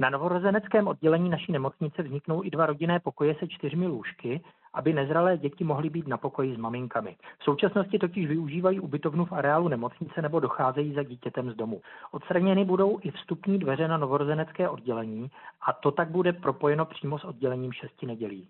Na novorozeneckém oddělení naší nemocnice vzniknou i dva rodinné pokoje se čtyřmi lůžky, aby nezralé děti mohly být na pokoji s maminkami. V současnosti totiž využívají ubytovnu v areálu nemocnice nebo docházejí za dítětem z domu. Odstraněny budou i vstupní dveře na novorozenecké oddělení a to tak bude propojeno přímo s oddělením šesti nedělí.